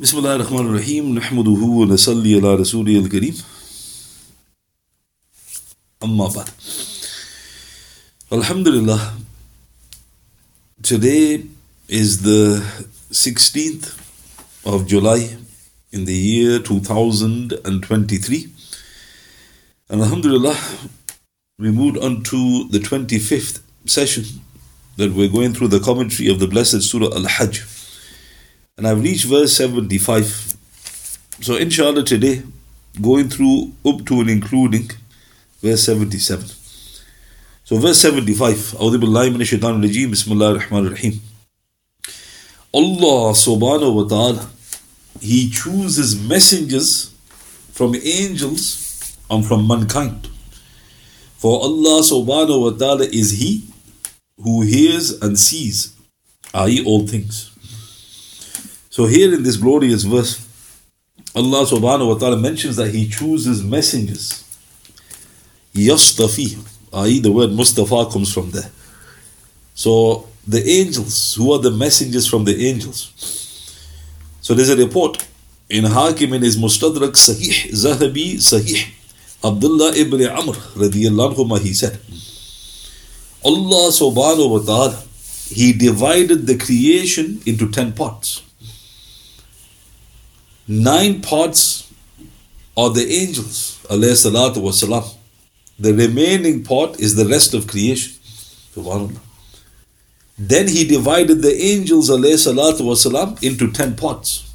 بسم الله الرحمن الرحيم نحمده ونصلي على رسوله الكريم أما بعد Alhamdulillah today is the 16th of July in the year 2023 and Alhamdulillah we moved on to the 25th session that we're going through the commentary of the blessed Surah Al-Hajj And I've reached verse 75. So, inshallah, today, going through up to and including verse 77. So, verse 75. A'udhu billahi minash shaitan rajim. Bismillah ar-Rahman Allah subhanahu wa ta'ala, He chooses messengers from angels and from mankind. For Allah subhanahu wa ta'ala is He who hears and sees, i.e., all things. So here in this glorious verse, Allah subhanahu wa ta'ala mentions that He chooses messengers. Yastafi, i.e. the word Mustafa comes from there. So the angels, who are the messengers from the angels? So there's a report in Hakim in his Mustadrak Sahih, Zahabi Sahih, Abdullah ibn Amr radiallahu anhu, he said, Allah subhanahu wa ta'ala, He divided the creation into ten parts. Nine parts are the angels, alayhi salatu wasalam. The remaining part is the rest of creation. Then he divided the angels, wasalam, into ten parts.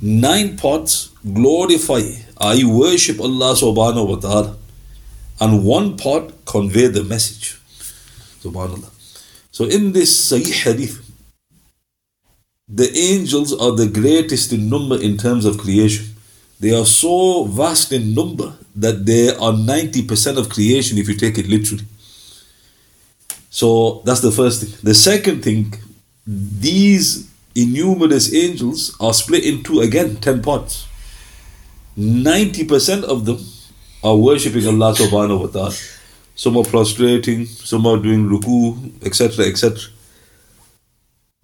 Nine parts glorify, I worship Allah subhanahu wa ta'ala. And one part convey the message. Subhanallah. So in this Sahih Hadith, the angels are the greatest in number in terms of creation. They are so vast in number that they are 90% of creation if you take it literally. So that's the first thing. The second thing, these innumerable angels are split into again 10 parts. 90% of them are worshipping Allah subhanahu wa ta'ala. Some are prostrating, some are doing ruku, etc. etc.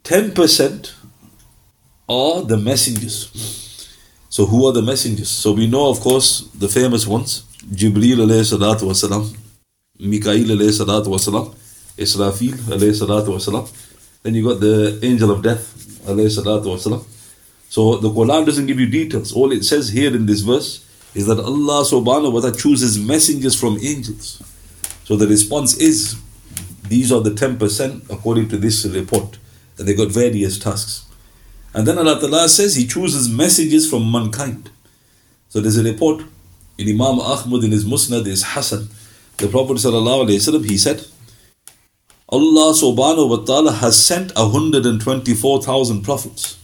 10% are the messengers. So who are the messengers? So we know, of course, the famous ones: Jibreel alayhi salatu wasalam, Mikael alayhi salatu wasalam, Israfil alayhi salatu wasalam. Then you got the angel of death alayhi salatu wasalam. So the Quran doesn't give you details. All it says here in this verse is that Allah subhanahu wa ta'ala chooses messengers from angels. So the response is these are the 10% according to this report. And they got various tasks. And then Allah Ta'ala says He chooses messages from mankind. So there's a report in Imam Ahmad in his Musnad is Hassan. The Prophet ﷺ, he said, Allah subhanahu wa ta'ala has sent 124,000 prophets.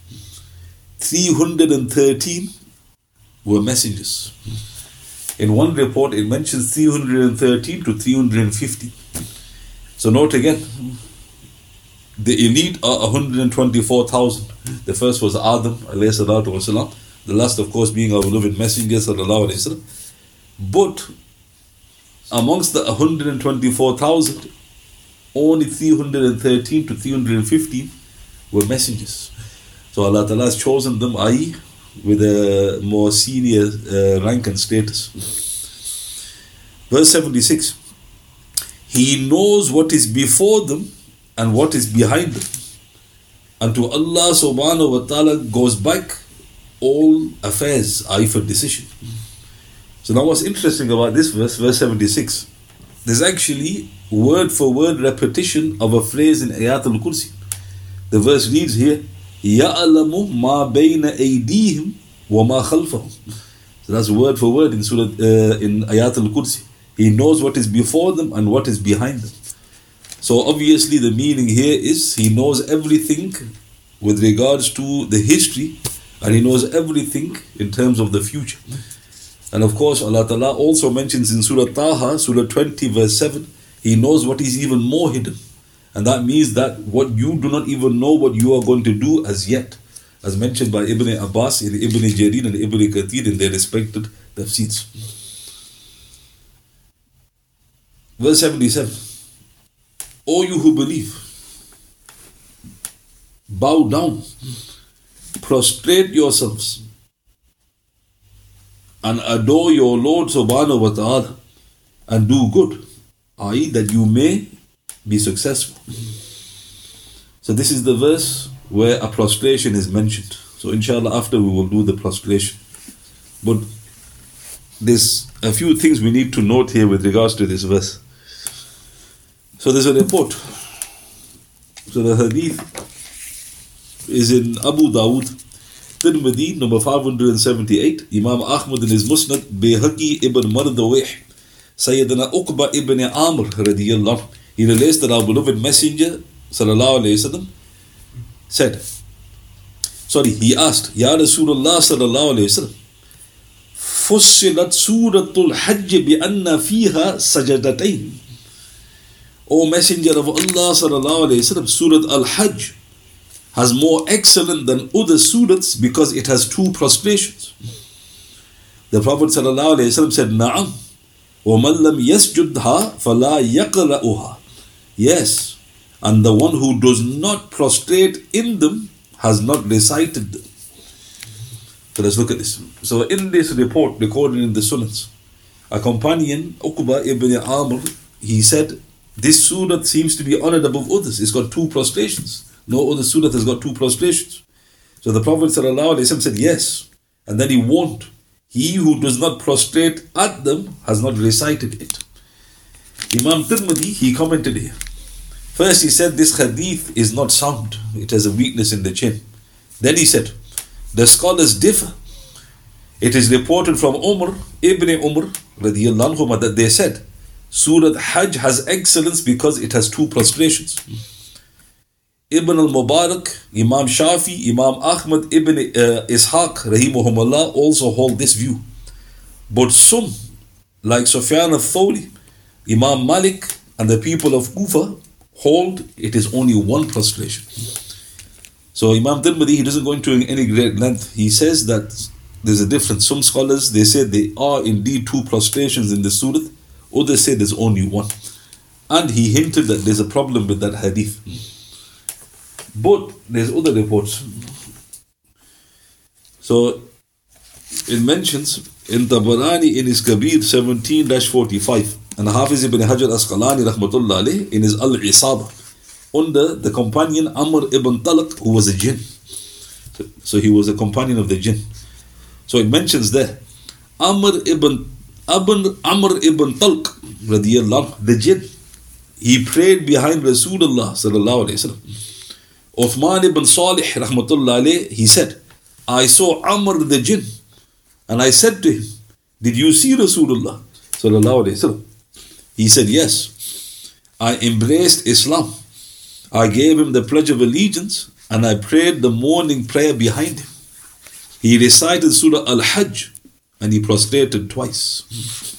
313 were messengers. In one report, it mentions 313 to 350. So note again, the elite are 124,000. The first was Adam, والسلام, the last, of course, being our beloved Messenger. وسلم. But amongst the 124,000, only 313 to 315 were messengers. So Allah Ta'ala has chosen them, i.e., with a more senior uh, rank and status. Verse 76 He knows what is before them and what is behind them. And to Allah subhanahu wa ta'ala goes back all affairs, i.e., for decision. So now what's interesting about this verse, verse 76, there's actually word for word repetition of a phrase in Ayat al-Kursi. The verse reads here, يَعْلَمُ مَا بَيْنَ أَيْدِيهِمْ وَمَا خَلْفَهُم So that's word for word in Surah, uh, in Ayat al-Kursi. He knows what is before them and what is behind them. So obviously the meaning here is he knows everything with regards to the history and he knows everything in terms of the future. And of course Allah Ta'ala also mentions in Surah Taha, Surah 20 verse 7, he knows what is even more hidden. And that means that what you do not even know what you are going to do as yet. As mentioned by Ibn Abbas, in Ibn Jarir and Ibn Kathir in their respected tafsirs. Verse 77. O you who believe, bow down, prostrate yourselves and adore your Lord subhanahu wa ta'ala and do good, i.e., that you may be successful. So, this is the verse where a prostration is mentioned. So, inshallah, after we will do the prostration. But there's a few things we need to note here with regards to this verse. So, there's a report. So, the hadith is in Abu Dawud Tirmidhi, number 578, Imam Ahmad in his Musnad, Bayhaqi ibn Mardawih, Sayyidina Uqba ibn Amr, radiyallahu he relates that our beloved Messenger, sallallahu alayhi wasallam, said, sorry, he asked, Ya Rasulullah sallallahu alayhi wasallam, فصلت سورة الحج بأن فيها سجدتين. O Messenger of Allah sallallahu alayhi wasallam, Surah Al-Hajj has more excellent than other surahs because it has two prostrations. The Prophet ﷺ said, Na'am, وَمَنْ لَمْ يَسْجُدْهَا فَلَا يَقْرَأُهَا Yes, and the one who does not prostrate in them has not recited them. So let's look at this. So in this report recorded in the Sunnahs, a companion, Uqba ibn Amr, he said, this surah seems to be honored above others. It's got two prostrations. No other surah has got two prostrations. So the Prophet said, Yes. And then he warned, He who does not prostrate at them has not recited it. Imam Tirmidhi, he commented here. First, he said this hadith is not sound, it has a weakness in the chin. Then he said, The scholars differ. It is reported from Umar, Ibn Umar, anhu, that they said, Surah Hajj has excellence because it has two prostrations. Ibn al-Mubarak, Imam Shafi, Imam Ahmad ibn uh, Ishaq, rahimahumullah, also hold this view. But some, like Sufyan al-Thawri, Imam Malik, and the people of Kufa, hold it is only one prostration. So Imam Tirmidhi, he doesn't go into any great length. He says that there's a difference. Some scholars, they say there are indeed two prostrations in the surah. Others say there's only one. And he hinted that there's a problem with that hadith. But there's other reports. So it mentions in Tabarani in his Kabir 17-45 and Hafiz ibn Hajar Asqalani rahmatullah in his Al-Isaba under the companion Amr ibn Talq who was a jinn. So he was a companion of the jinn. So it mentions there Amr ibn Abn Amr ibn Talq the jinn he prayed behind Rasulullah sallallahu alayhi wasallam Uthman ibn Salih rahmatullah he said, I saw Amr the jinn and I said to him, Did you see Rasulullah? Sallallahu alayhi wasallam. He said, Yes. I embraced Islam. I gave him the pledge of allegiance and I prayed the morning prayer behind him. He recited Surah Al Hajj and he prostrated twice.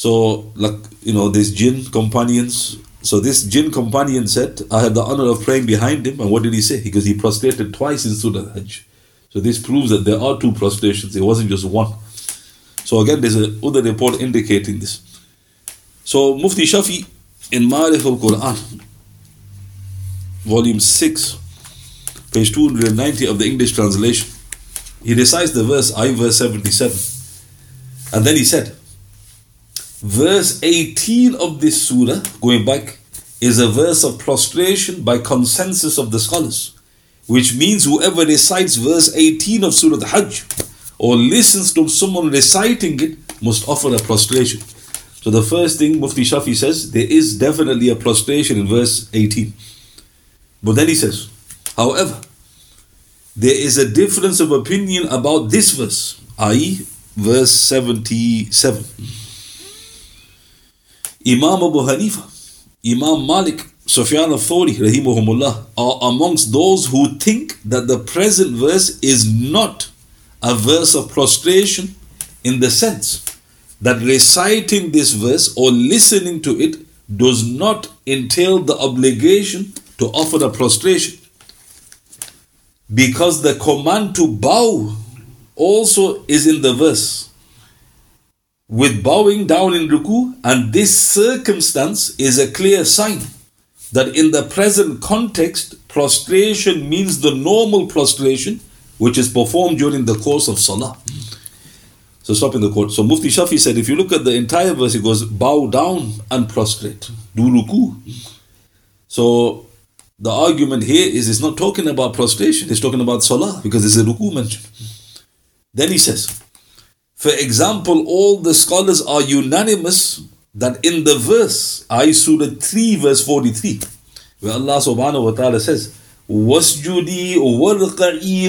So, like, you know, these jinn companions, so this jinn companion said, I had the honor of praying behind him. And what did he say? Because he prostrated twice in Surah Hajj. So this proves that there are two prostrations. It wasn't just one. So again, there's another report indicating this. So Mufti Shafi in Ma'arif al-Quran, volume 6, page 290 of the English translation, he recites the verse, I verse 77. And then he said, Verse 18 of this surah, going back, is a verse of prostration by consensus of the scholars, which means whoever recites verse 18 of Surah Hajj or listens to someone reciting it must offer a prostration. So the first thing Mufti Shafi says, there is definitely a prostration in verse 18. But then he says, however, there is a difference of opinion about this verse, i.e., verse 77. Imam Abu Hanifa, Imam Malik, Sufyan al-Thawri, rahimahumullah, are amongst those who think that the present verse is not a verse of prostration in the sense that reciting this verse or listening to it does not entail the obligation to offer a prostration. Because the command to bow also is in the verse with bowing down in ruku, and this circumstance is a clear sign that in the present context, prostration means the normal prostration which is performed during the course of salah. So stopping the quote. So Mufti Shafi said, if you look at the entire verse, it goes bow down and prostrate, do ruku. So the argument here is it's not talking about prostration, it's talking about salah because there's a ruku mentioned. Then he says, for example, all the scholars are unanimous that in the verse, I Surah 3, verse 43, where Allah subhanahu wa ta'ala says, Wasjudi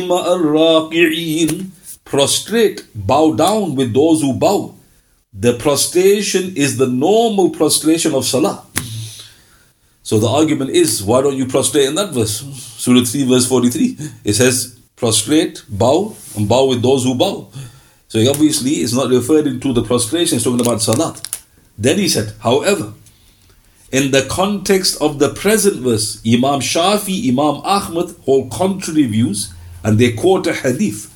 al-raqi'in, prostrate, bow down with those who bow. The prostration is the normal prostration of salah. So the argument is, why don't you prostrate in that verse? Surah 3, verse 43. It says, prostrate, bow, and bow with those who bow. So he obviously it's not referring to the prostration, it's talking about salat. Then he said, however, in the context of the present verse, Imam Shafi, Imam Ahmad hold contrary views and they quote a hadith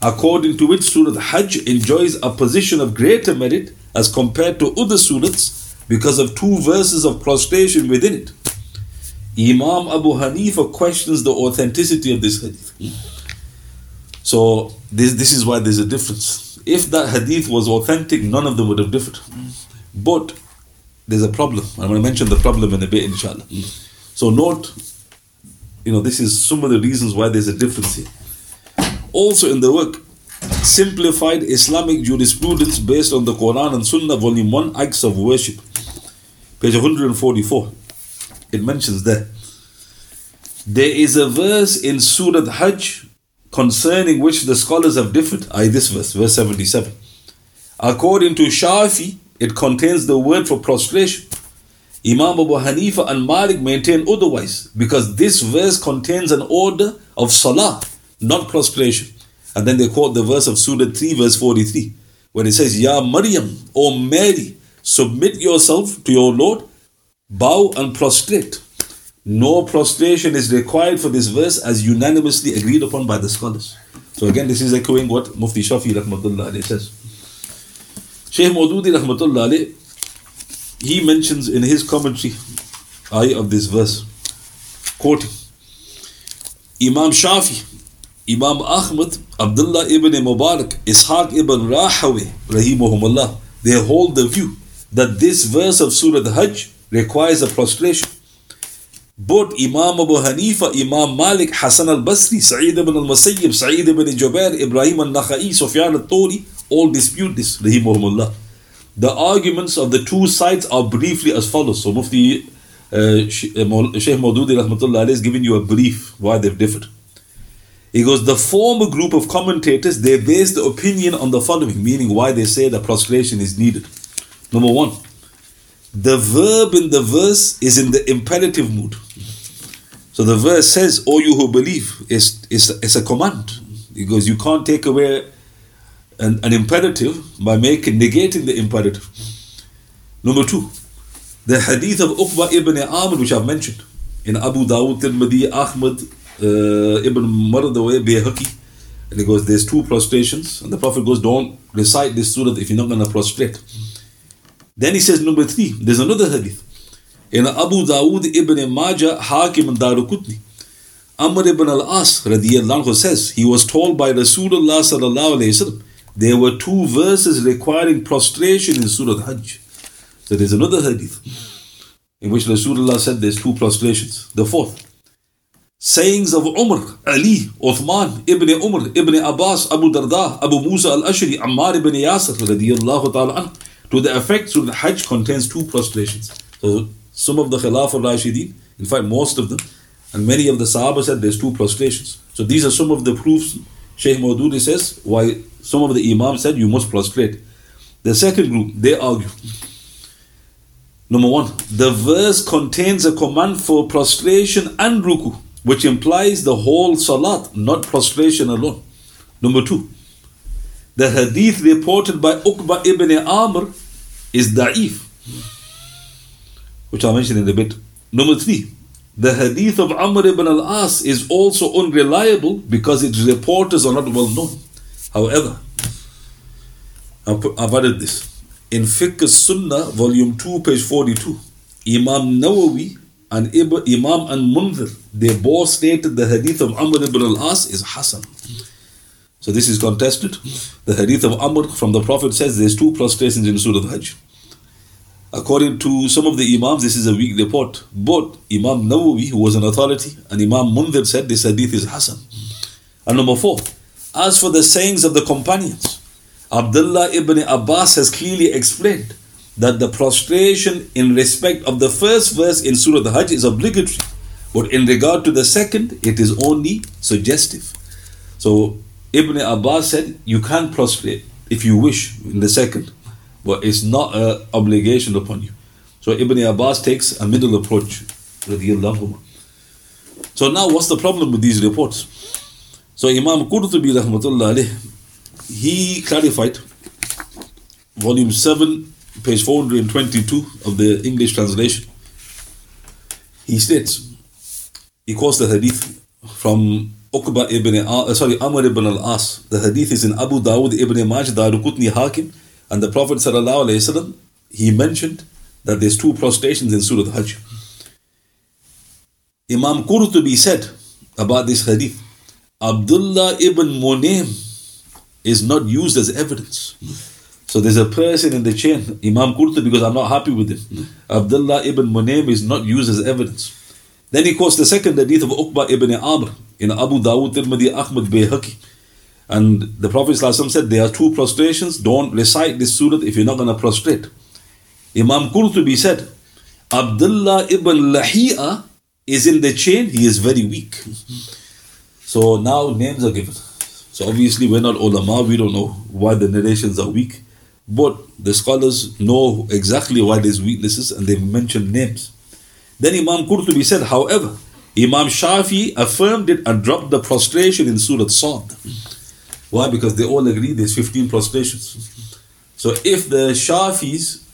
according to which Surah Hajj enjoys a position of greater merit as compared to other surahs because of two verses of prostration within it. Imam Abu Hanifa questions the authenticity of this hadith. Hmm? So this, this is why there's a difference. If that hadith was authentic, none of them would have differed. But there's a problem. I'm going to mention the problem in a bit, inshallah. Hmm? So note, you know, this is some of the reasons why there's a difference here. Also in the work, Simplified Islamic Jurisprudence based on the Quran and Sunnah, Volume 1, Acts of Worship, page 144. It mentions there. There is a verse in Surah Hajj concerning which the scholars have differed. I this verse, verse 77. According to Shafi, it contains the word for prostration. Imam Abu Hanifa and Malik maintain otherwise because this verse contains an order of salah, not prostration. And then they quote the verse of Surah 3, verse 43, when it says, Ya Maryam, O Mary, submit yourself to your Lord, bow and prostrate. No prostration is required for this verse as unanimously agreed upon by the scholars. So again, this is echoing what Mufti Shafi rahmatullah says. Shaykh Maududi rahmatullah he mentions in his commentary eye of this verse, quoting Imam Shafi, Imam Ahmad, Abdullah ibn Mubarak, Ishaq ibn Rahawi, rahimahumullah, they hold the view that this verse of Surah Hajj requires a prostration. Both Imam Abu Hanifa, Imam Malik, Hassan al-Basri, Sa'id ibn al-Musayyib, Sa'id ibn Jubair, Ibrahim al-Nakhai, Sufyan al-Thawri, all dispute this, rahimahumullah. The arguments of the two sides are briefly as follows. So Mufti uh, Shaykh Maududi rahmatullah is giving you a brief why they've differed. He goes, the former group of commentators, they base the opinion on the following, meaning why they say that prostration is needed. Number one, the verb in the verse is in the imperative mood. So the verse says, "O you who believe," is is is a command. Goes, you can't take away an, an imperative by making negating the imperative. Number two, the hadith of Uqba ibn Amr, which I've mentioned in Abu Dawud, Tirmidhi, Ahmad, uh, Ibn Mardaway, Bayhaqi, and he goes, there's two prostrations, and the Prophet goes, don't recite this surah if you're not going to prostrate. Then he says, number three, there's another hadith. In Abu Dawood ibn Majah, Hakim Darukutni, Amr ibn al-As radiyallahu says, he was told by Rasulullah sallallahu alayhi wasallam, there were two verses requiring prostration in Surah Hajj. So there's another hadith in which Rasulullah said there's two prostrations. The fourth, sayings of Umar, Ali, Uthman, Ibn Umar, Ibn Abbas, Abu Darda, Abu Musa al-Ashri, Ammar ibn Yasir radiyallahu ta'ala anhu, to the effect Surah Hajj contains two prostrations. So some of the Khulafa al-Rashidin, in fact most of them, and many of the Sahaba said there's two prostrations. So these are some of the proofs Shaykh Maududi says why some of the Imams said you must prostrate. The second group, they argue. Number one, the verse contains a command for prostration and ruku, which implies the whole salat, not prostration alone. Number two, the hadith reported by Uqba ibn Amr is da'if, which I'll mention in a bit. Number three, the hadith of Amr ibn al-As is also unreliable because its reporters are not well known. However, I've added this. In Fiqh Sunnah, volume 2, page 42, Imam Nawawi and Imam and Mundhir, they both stated the hadith of Amr ibn al-As is Hasan. So this is contested. The hadith of Amr from the Prophet says there's two prostrations in Surah Al Hajj. According to some of the Imams, this is a weak report. But Imam Nawawi, who was an authority, and Imam Mundhir said this hadith is Hasan. And number four, as for the sayings of the companions, Abdullah ibn Abbas has clearly explained that the prostration in respect of the first verse in Surah the Hajj is obligatory, but in regard to the second, it is only suggestive. So Ibn Abbas said you can prostrate if you wish in the second, but it's not an obligation upon you. So Ibn Abbas takes a middle approach. So now what's the problem with these reports? So Imam Qurtubi rahmatullah he clarified volume 7 page 422 of the English translation, he states, he quotes the hadith from Uqba ibn, uh, sorry, Amr ibn al-As. The hadith is in Abu Dawud ibn Majah, Darukutni Hakim, and the Prophet sallallahu he mentioned that there's two prostrations in Surah Hajj. Imam Qurtubi said about this hadith, Abdullah ibn Munaym is not used as evidence. So there's a person in the chain, Imam Qurtubi, because I'm not happy with him. Abdullah ibn Munaym is not used as evidence. Then he quotes the second hadith of Uqba ibn Amr in Abu Dawud, Tirmidhi, Ahmad, Bayhaqi. And the Prophet said there are two prostrations. Don't recite this surah if you're not going to prostrate. Imam Qurtubi said, Abdullah ibn Lahi'a is in the chain, he is very weak. So now names are given. So obviously we're not ulama, we don't know why the narrations are weak. But the scholars know exactly why there's weaknesses and they've mentioned names. Then Imam Qurtubi said, however, Imam Shafi affirmed it and dropped the prostration in Surah Sad. Why? Because they all agree there's 15 prostrations. So if the Shafis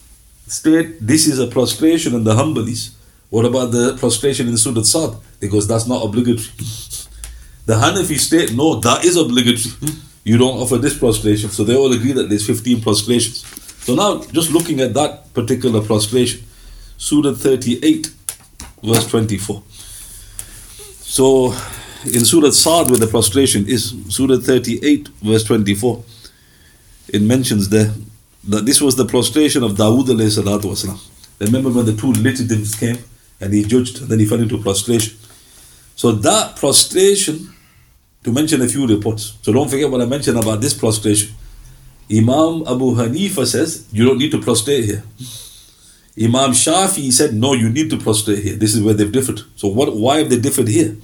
state this is a prostration and the Hanbalis, what about the prostration in Surah Sad? Because that's not obligatory. The Hanafi state, no, that is obligatory you don't offer this prostration. So they all agree that there's 15 prostrations. So now, just looking at that particular prostration, Surah 38, verse 24. So, in Surah Sad, where the prostration is, Surah 38, verse 24, it mentions there that this was the prostration of Dawood alayhi salatu wasalam. Remember when the two litigants came and he judged, and then he fell into prostration. So that prostration to mention a few reports. So don't forget what I mentioned about this prostration. Imam Abu Hanifa says you don't need to prostrate here. Imam Shafi said no, you need to prostrate here. This is where they've differed. So what? Why have they differed here?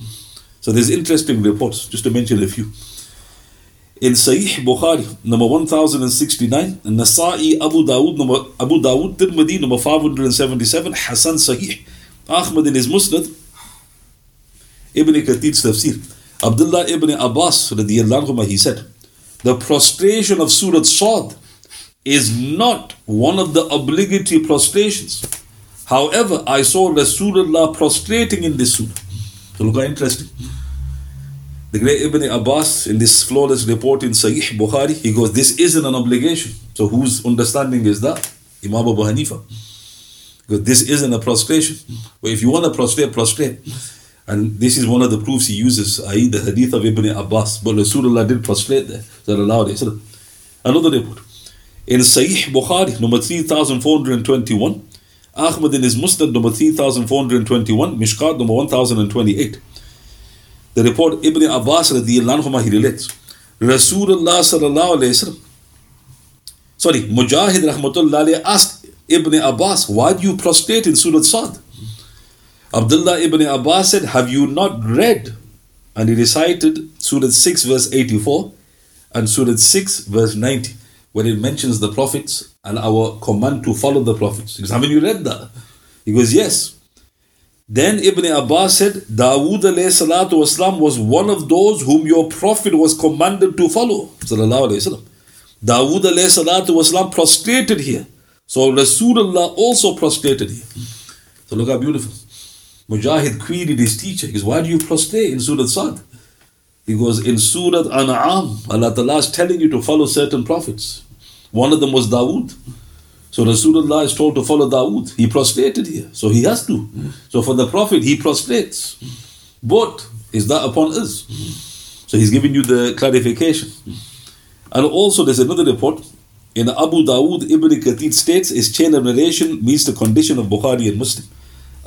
So there's interesting reports. Just to mention a few. In Sahih Bukhari, number 1069, Nasa'i Abu Dawud, number Abu Dawud, Tirmidhi, number 577, Hasan Sahih, Ahmad in his Musnad, Ibn Kathir's Tafsir. Abdullah ibn Abbas, anhuma, he said, the prostration of Surah Sad is not one of the obligatory prostrations. However, I saw Rasulullah prostrating in this surah. So look how interesting. The great Ibn Abbas in this flawless report in Sahih Bukhari, he goes, This isn't an obligation. So whose understanding is that? Imam Abu Hanifa. Because this isn't a prostration. But if you want to prostrate, prostrate. And this is one of the proofs he uses, i.e., the hadith of Ibn Abbas. But Rasulullah did prostrate there. Another report. In Sahih Bukhari, number 3421, Ahmad in his Musnad, number 3421, Mishkat, number 1028. The report Ibn Abbas, anhuma, he relates. Rasulullah sallallahu alayhi wasallam, sorry, Mujahid rahmatullah asked Ibn Abbas, why do you prostrate in Surah Sad? Abdullah ibn Abbas said, Have you not read? And he recited Surah 6, verse 84 and Surah 6, verse 90, when it mentions the prophets and our command to follow the prophets. He goes, Haven't you read that? He goes, Yes. Then Ibn Abbas said, Dawood salatu was one of those whom your Prophet was commanded to follow. Dawood salatu wasalam prostrated here. So Rasulullah also prostrated here. So look how beautiful. Mujahid queried his teacher, he goes, Why do you prostrate in Surah Sad? He goes, In Surah An'am, Allah Ta'ala is telling you to follow certain prophets. One of them was Dawood. So Rasulullah is told to follow Dawood. He prostrated here. So he has to. So for the Prophet, he prostrates. But is that upon us? So he's giving you the clarification. And also there's another report. In Abu Dawood, Ibn Kathir states his chain of narration meets the condition of Bukhari and Muslim.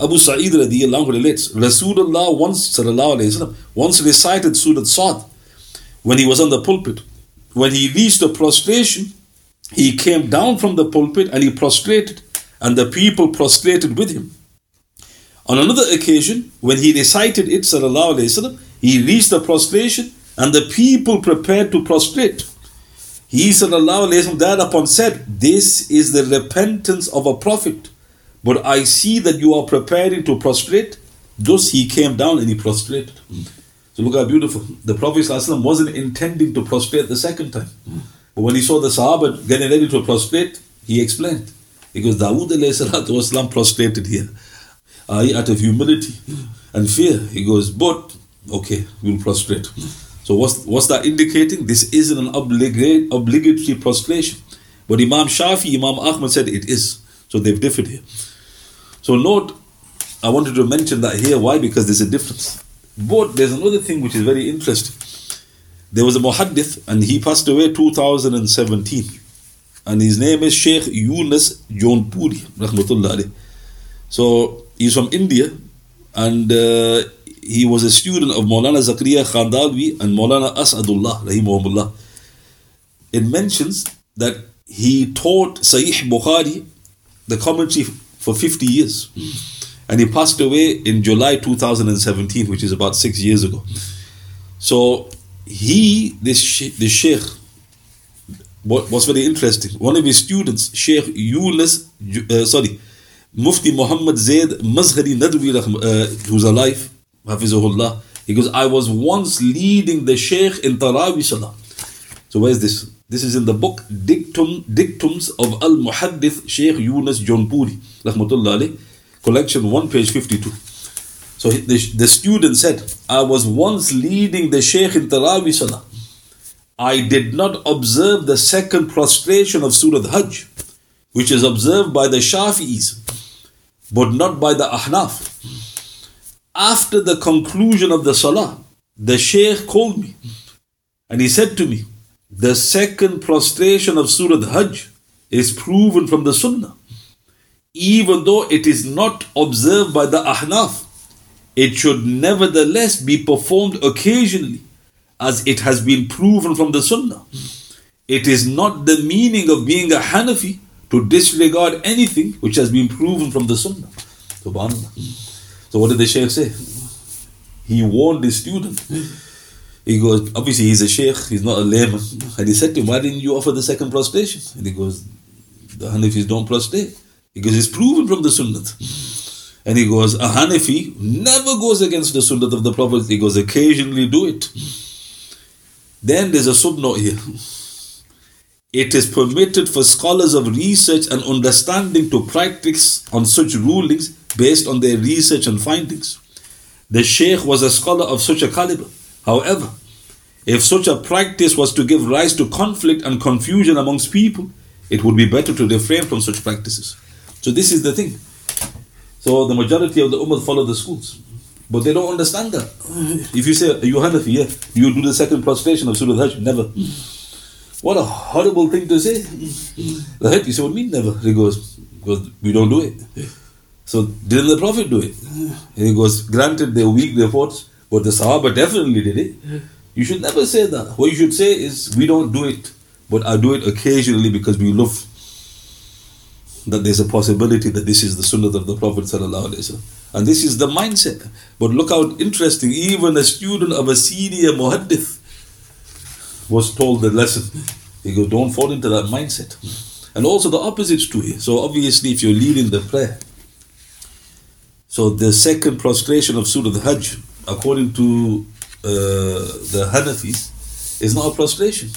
Abu Sa'id radiallahu relates, Rasulullah once, wasallam, once recited Surah Sad when he was on the pulpit. When he reached the prostration, he came down from the pulpit and he prostrated, and the people prostrated with him. On another occasion, when he recited it, wasallam, he reached the prostration and the people prepared to prostrate. He wasallam thereupon said, This is the repentance of a prophet. But I see that you are preparing to prostrate. Thus he came down and he prostrated. So look how beautiful. The Prophet ﷺ wasn't intending to prostrate the second time. But when he saw the Sahaba getting ready to prostrate, he explained. He goes, Dawood والسلام, prostrated here. Uh, out of humility and fear. He goes, but okay, we'll prostrate. So what's, what's that indicating? This isn't an obligate, obligatory prostration. But Imam Shafi, Imam Ahmad said it is. So they've differed here. So Lord, I wanted to mention that here. Why? Because there's a difference. But there's another thing which is very interesting. There was a muhaddith and he passed away 2017. And his name is Sheikh Yunus Jaunpuri, rahmatullah So he's from India and uh, he was a student of Maulana Zakaria Khandalvi and Maulana Asadullah, rahimahumullah. It mentions that he taught Sahih Bukhari, the commentary for 50 years. And he passed away in July 2017, which is about six years ago. So he, this, this sheikh, was very interesting. One of his students, Sheikh Yunus, uh, sorry, Mufti Muhammad Zaid Mazhari Nadwi, uh, who's alive, Hafizahullah, he goes, I was once leading the Sheikh in Tarawih Salah. So where's this? This is in the book Dictum, Dictums of Al Muhaddith Sheikh Yunus Jaunpuri, Rahmatullah collection 1, page 52. So the, the student said, I was once leading the Sheikh in Tarawih Salah. I did not observe the second prostration of Surah Hajj, which is observed by the Shafi'is, but not by the Ahnaf. After the conclusion of the Salah, the Sheikh called me and he said to me, The second prostration of Surah Hajj is proven from the Sunnah. Even though it is not observed by the Ahnaf, it should nevertheless be performed occasionally as it has been proven from the Sunnah. It is not the meaning of being a Hanafi to disregard anything which has been proven from the Sunnah. Subhanallah. So what did the Shaykh say? He warned his student. He goes, obviously he's a Shaykh, he's not a layman. And he said to him, why didn't you offer the second prostration? And he goes, the Hanafis don't prostrate. He goes, it's proven from the Sunnah. And he goes, a Hanafi never goes against the Sunnah of the Prophet. He goes, occasionally do it. Then there's a subnote here. It is permitted for scholars of research and understanding to practice on such rulings based on their research and findings. The Sheikh was a scholar of such a caliber. However, if such a practice was to give rise to conflict and confusion amongst people, it would be better to refrain from such practices. So, this is the thing. So, the majority of the Ummah follow the schools. But they don't understand that. If you say, you Hanafi, yeah, you do the second prostration of Surah Hajj, never. What a horrible thing to say. Right? You say, what mean never? He goes, because we don't do it. So didn't the Prophet do it? He goes, granted they're weak reports, but the Sahaba definitely did it. You should never say that. What you should say is, we don't do it, but I do it occasionally because we love that there's a possibility that this is the sunnah of the Prophet and this is the mindset. But look how interesting, even a student of a senior muhaddith was told the lesson. He goes, don't fall into that mindset. And also the opposites too here. So obviously if you're leading the prayer, so the second prostration of Surah Hajj, according to uh, the Hanafis, is not a prostration.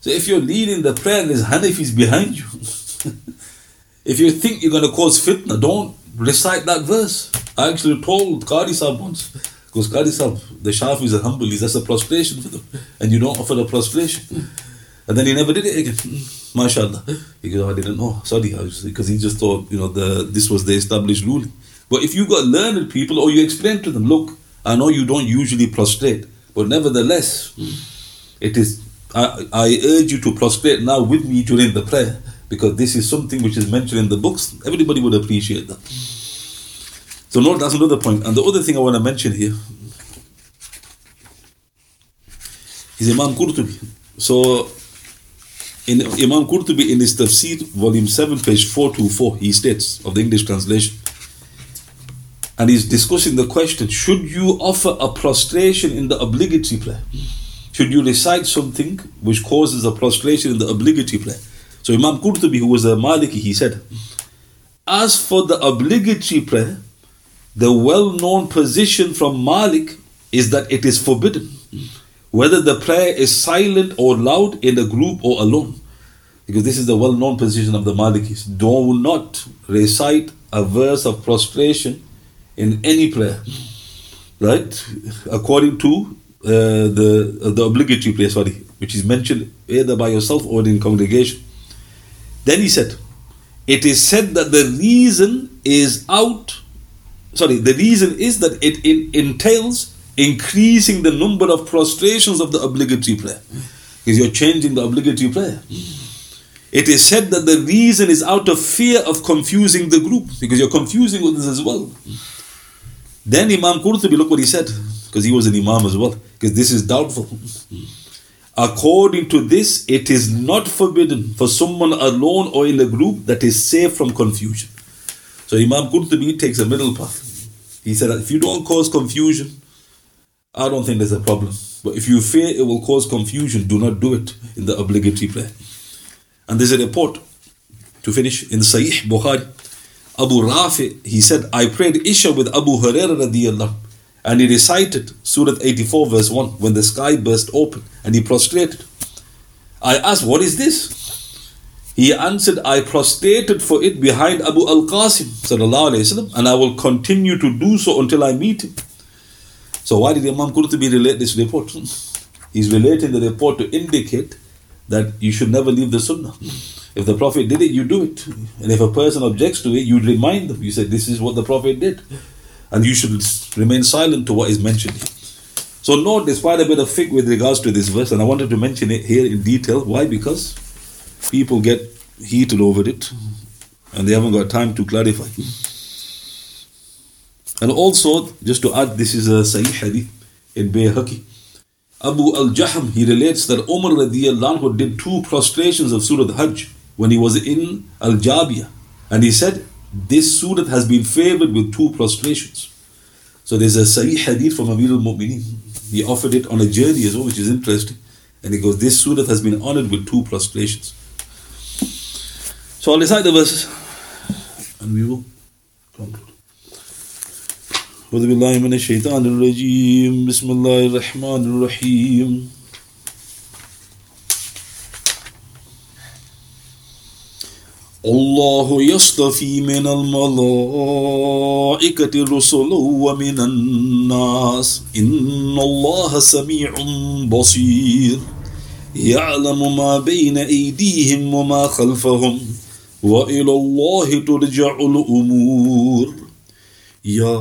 So if you're leading the prayer and there's Hanafis behind you, if you think you're going to cause fitna, don't recite that verse. I actually told Qari Sahib once, because Qari Sahib, the Shafis humble, that's a prostration for them. And you don't offer a prostration. And then he never did it again. mashallah. He goes, oh, I didn't know. Sorry, because he just thought, you know, the this was the established ruling. But if you've got learned people or you explain to them, look, I know you don't usually prostrate, but nevertheless, it is. I, I urge you to prostrate now with me during the prayer because this is something which is mentioned in the books. Everybody would appreciate that. So, no, that's another point. And the other thing I want to mention here is Imam Qurtubi. So, in Imam Qurtubi in his Tafsir, volume 7, page 424, he states of the English translation, and he's discussing the question should you offer a prostration in the obligatory prayer? Should you recite something which causes a prostration in the obligatory prayer? So, Imam Qurtubi, who was a Maliki, he said, As for the obligatory prayer, the well known position from Malik is that it is forbidden whether the prayer is silent or loud in a group or alone. Because this is the well known position of the Malikis. Do not recite a verse of prostration in any prayer, right? According to uh, the, uh, the obligatory prayer, sorry, which is mentioned either by yourself or in congregation. Then he said, It is said that the reason is out, sorry, the reason is that it, entails increasing the number of prostrations of the obligatory prayer. Because you're changing the obligatory prayer. It is said that the reason is out of fear of confusing the group, because you're confusing others as well. Then Imam Qurtubi, look what he said, because he was an Imam as well, because this is doubtful. According to this, it is not forbidden for someone alone or in a group that is safe from confusion. So Imam Qurtubi takes a middle path. He said, if you don't cause confusion, I don't think there's a problem. But if you fear it will cause confusion, do not do it in the obligatory prayer. And there's a report to finish in Sahih Bukhari. Abu Rafi, he said, I prayed Isha with Abu Hurairah radiallahu and he recited Surah 84 verse 1 when the sky burst open and he prostrated. I asked, what is this? He answered, I prostrated for it behind Abu al-Qasim and I will continue to do so until I meet him. So why did Imam Qurtubi relate this report? He's relating the report to indicate that you should never leave the sunnah. If the Prophet did it, you do it. And if a person objects to it, you remind them. You say, this is what the Prophet did. And you should remain silent to what is mentioned. So note, there's quite a bit of fiqh with regards to this verse, and I wanted to mention it here in detail. Why? Because people get heated over it, and they haven't got time to clarify. And also, just to add, this is a Sahih Hadith in Bayhaqi. Abu al Jahm, he relates that Umar anhu did two prostrations of Surah Hajj when he was in Al Jabiyah. And he said, This Surah has been favored with two prostrations. So there's a Sahih Hadith from Amir al Mu'mineen. He offered it on a journey as well, which is interesting. And he goes, This Surah has been honored with two prostrations. So I'll recite the verses and we will conclude. أعوذ بالله من الشيطان الرجيم بسم الله الرحمن الرحيم الله يصطفي من الملائكة رسلا ومن الناس. إن الله سميع بصير. يعلم ما بين أيديهم وما خلفهم وإلى الله ترجع الأمور. يا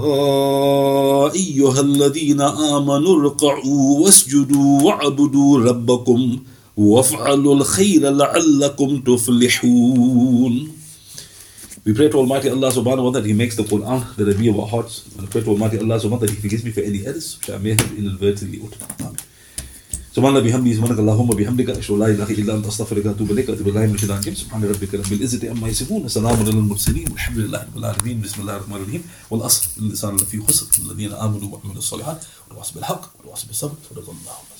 أيها الذين آمنوا اركعوا واسجدوا واعبدوا ربكم. وافعلوا الخير لعلكم تفلحون. We pray to Almighty Allah subhanahu wa ta'ala that He makes the Quran the Rabi of our hearts. And pray to Almighty Allah subhanahu wa ta'ala that He forgives me for any errors which I may have inadvertently uttered. سبحان الله بحمده سبحانك اللهم بحمدك اشهد ان لا اله الا انت استغفرك واتوب اليك واتوب بالله من الشيطان الرجيم سبحان ربك رب العزه عما يصفون وسلام على المرسلين والحمد لله رب العالمين بسم الله الرحمن الرحيم والاصل الانسان لفي خسر الذين امنوا وعملوا الصالحات والواصل بالحق والواصل بالصبر صدق الله